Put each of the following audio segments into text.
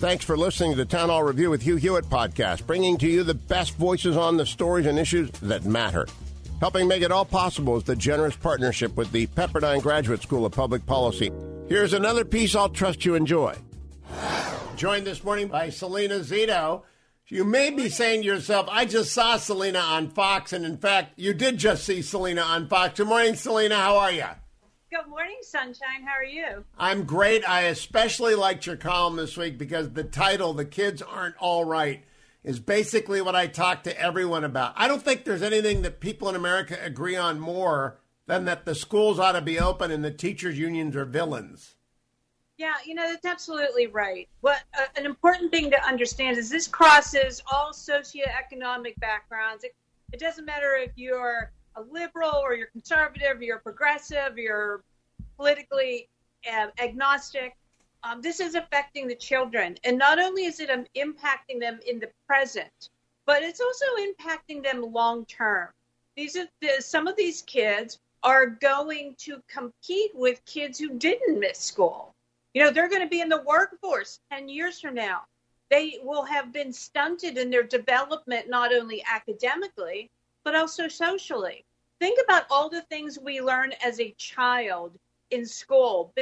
Thanks for listening to the Town Hall Review with Hugh Hewitt podcast, bringing to you the best voices on the stories and issues that matter. Helping make it all possible is the generous partnership with the Pepperdine Graduate School of Public Policy. Here's another piece I'll trust you enjoy. Joined this morning by Salena Zito. You may be saying to yourself, I just saw Salena on Fox, and in fact, you did just see Salena on Fox. Good morning, Salena. How are you? Good morning, Sunshine. How are you? I'm great. I especially liked your column this week because the title, The Kids Aren't All Right, is basically what I talk to everyone about. I don't think there's anything that people in America agree on more than that the schools ought to be open and the teachers' unions are villains. Yeah, you know, that's absolutely right. What uh, an important thing to understand is this crosses all socioeconomic backgrounds. It, it doesn't matter if you're a liberal or you're conservative, you're progressive, you're politically uh, agnostic. Um, this is affecting the children. And not only is it um, impacting them in the present, but it's also impacting them long term. These are the, some of these kids are going to compete with kids who didn't miss school. You know, they're going to be in the workforce 10 years from now. They will have been stunted in their development, not only academically, but also socially. Think about all the things we learn as a child in school,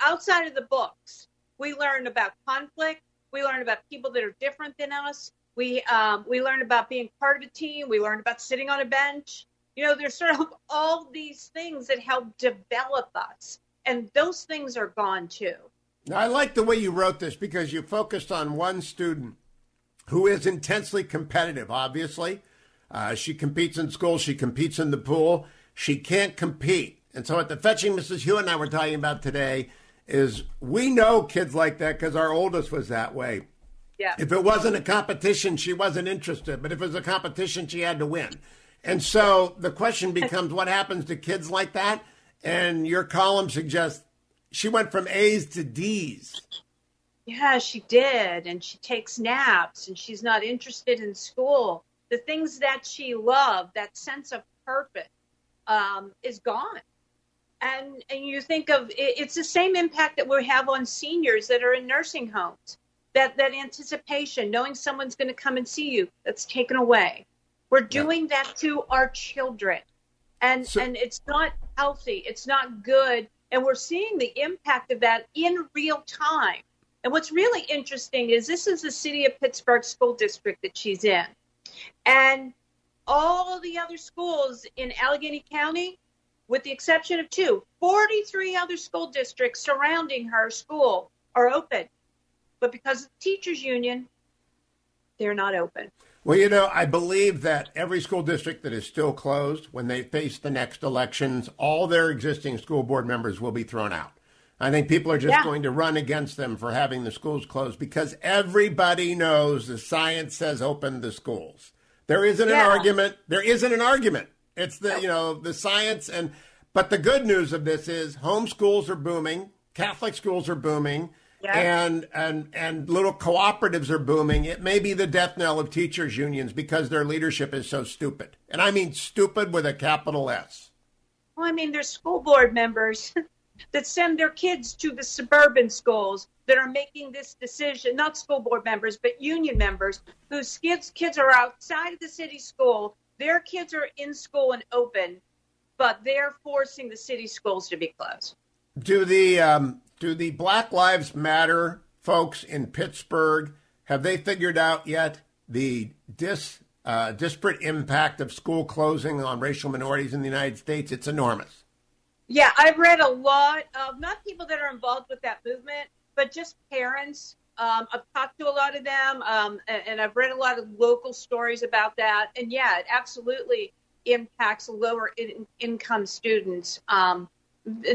outside of the books. We learn about conflict. We learn about people that are different than us. We um, we learn about being part of a team. We learn about sitting on a bench. You know, there's sort of all these things that help develop us, and those things are gone too. Now, I like the way you wrote this because you focused on one student who is intensely competitive. Obviously, uh, she competes in school. She competes in the pool. She can't compete. And so, what the fetching Mrs. Hewitt and I were talking about today is we know kids like that because our oldest was that way. Yeah. If it wasn't a competition, she wasn't interested. But if it was a competition, she had to win. And so the question becomes what happens to kids like that? And your column suggests she went from A's to D's. Yeah, she did. And she takes naps and she's not interested in school. The things that she loved, that sense of purpose, um, is gone. And, and you think of it, it's the same impact that we have on seniors that are in nursing homes. That, that anticipation, knowing someone's going to come and see you, that's taken away. We're doing that to our children. And, So- and it's not healthy. It's not good. And we're seeing the impact of that in real time. And what's really interesting is this is the city of Pittsburgh school district that she's in. And all the other schools in Allegheny County, with the exception of two, 43 other school districts surrounding her school are open. But because of the teachers union, they're not open. Well, you know, I believe that every school district that is still closed, when they face the next elections, all their existing school board members will be thrown out. I think people are just Yeah. going to run against them for having the schools closed because everybody knows the science says open the schools. There isn't Yeah. an argument. There isn't an argument. It's the, you know, the science and but the good news of this is home schools are booming, Catholic schools are booming. And and and little cooperatives are booming. It may be the death knell of teachers unions because their leadership is so stupid. And I mean stupid with a capital S. Well, I mean, there's school board members that send their kids to the suburban schools that are making this decision, not school board members, but union members whose kids, kids are outside of the city school. Their kids are in school and open, but they're forcing the city schools to be closed. Do the um, do the Black Lives Matter folks in Pittsburgh have they figured out yet the dis uh, disparate impact of school closing on racial minorities in the United States? It's enormous. Yeah, I've read a lot of not people that are involved with that movement, but just parents. Um, I've talked to a lot of them, um, and, and I've read a lot of local stories about that. And yeah, it absolutely impacts lower in, income students. Um,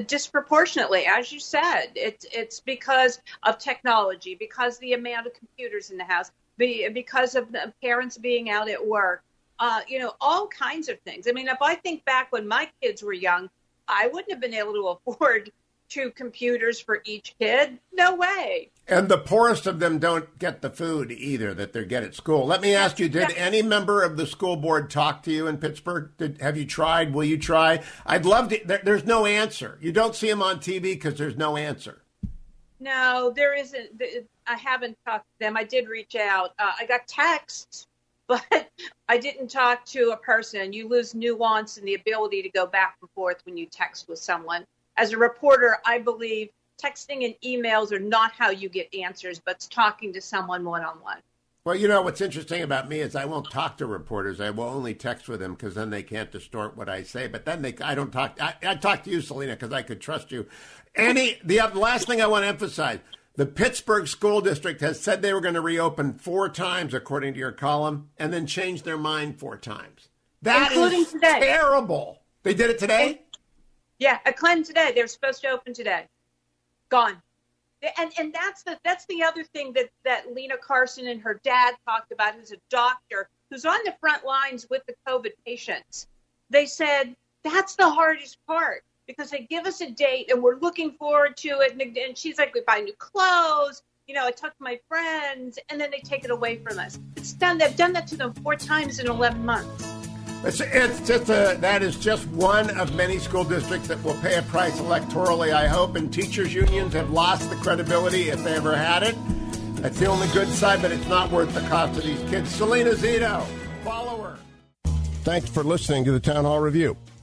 disproportionately, as you said. It's it's because of technology, because the amount of computers in the house, because of the parents being out at work. Uh, you know, all kinds of things. I mean, if I think back when my kids were young, I wouldn't have been able to afford two computers for each kid. No way. And the poorest of them don't get the food either that they get at school. Let me ask you: Did any member of the school board talk to you in Pittsburgh? Did, have you tried? Will you try? I'd love to. There, there's no answer. You don't see them on TV because there's no answer. No, there isn't. I haven't talked to them. I did reach out. Uh, I got texts, but I didn't talk to a person. You lose nuance and the ability to go back and forth when you text with someone as a reporter, I believe texting and emails are not how you get answers, but talking to someone one on one. Well, you know what's interesting about me is I won't talk to reporters. I will only text with them because then they can't distort what I say. But then they, I don't talk. I, I talk to you, Salena, because I could trust you. Any the last thing I want to emphasize: the Pittsburgh School District has said they were going to reopen four times, according to your column, and then changed their mind four times. That Including is today. terrible. They did it today. Yeah, at Clinton today. They were supposed to open today. Gone. And and that's the that's the other thing that that Lena Carson and her dad talked about, who's a doctor who's on the front lines with the COVID patients. They said that's the hardest part because they give us a date and we're looking forward to it. And, and she's like, we buy new clothes. You know, I talk to my friends, and then they take it away from us. It's done. They've done that to them four times in 11 months. It's, it's just a, that is just one of many school districts that will pay a price electorally, I hope. And teachers' unions have lost the credibility if they ever had it. That's the only good side, but it's not worth the cost of these kids. Salena Zito, follow her. Thanks for listening to the Town Hall Review.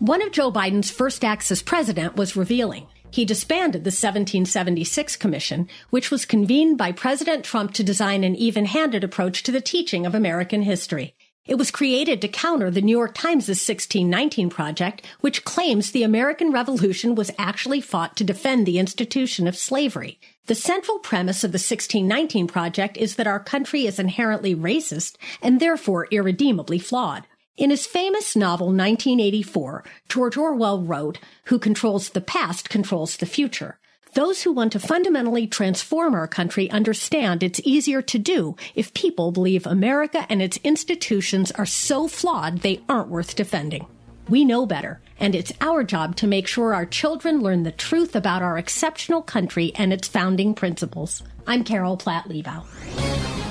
One of Joe Biden's first acts as president was revealing he disbanded the 1776 Commission, which was convened by President Trump to design an even handed approach to the teaching of American history. It was created to counter the New York Times' 1619 Project, which claims the American Revolution was actually fought to defend the institution of slavery. The central premise of the 1619 Project is that our country is inherently racist and therefore irredeemably flawed. In his famous novel 1984, George Orwell wrote, Who controls the past controls the future. Those who want to fundamentally transform our country understand it's easier to do if people believe America and its institutions are so flawed they aren't worth defending. We know better, and it's our job to make sure our children learn the truth about our exceptional country and its founding principles. I'm Carol Platt Liebau.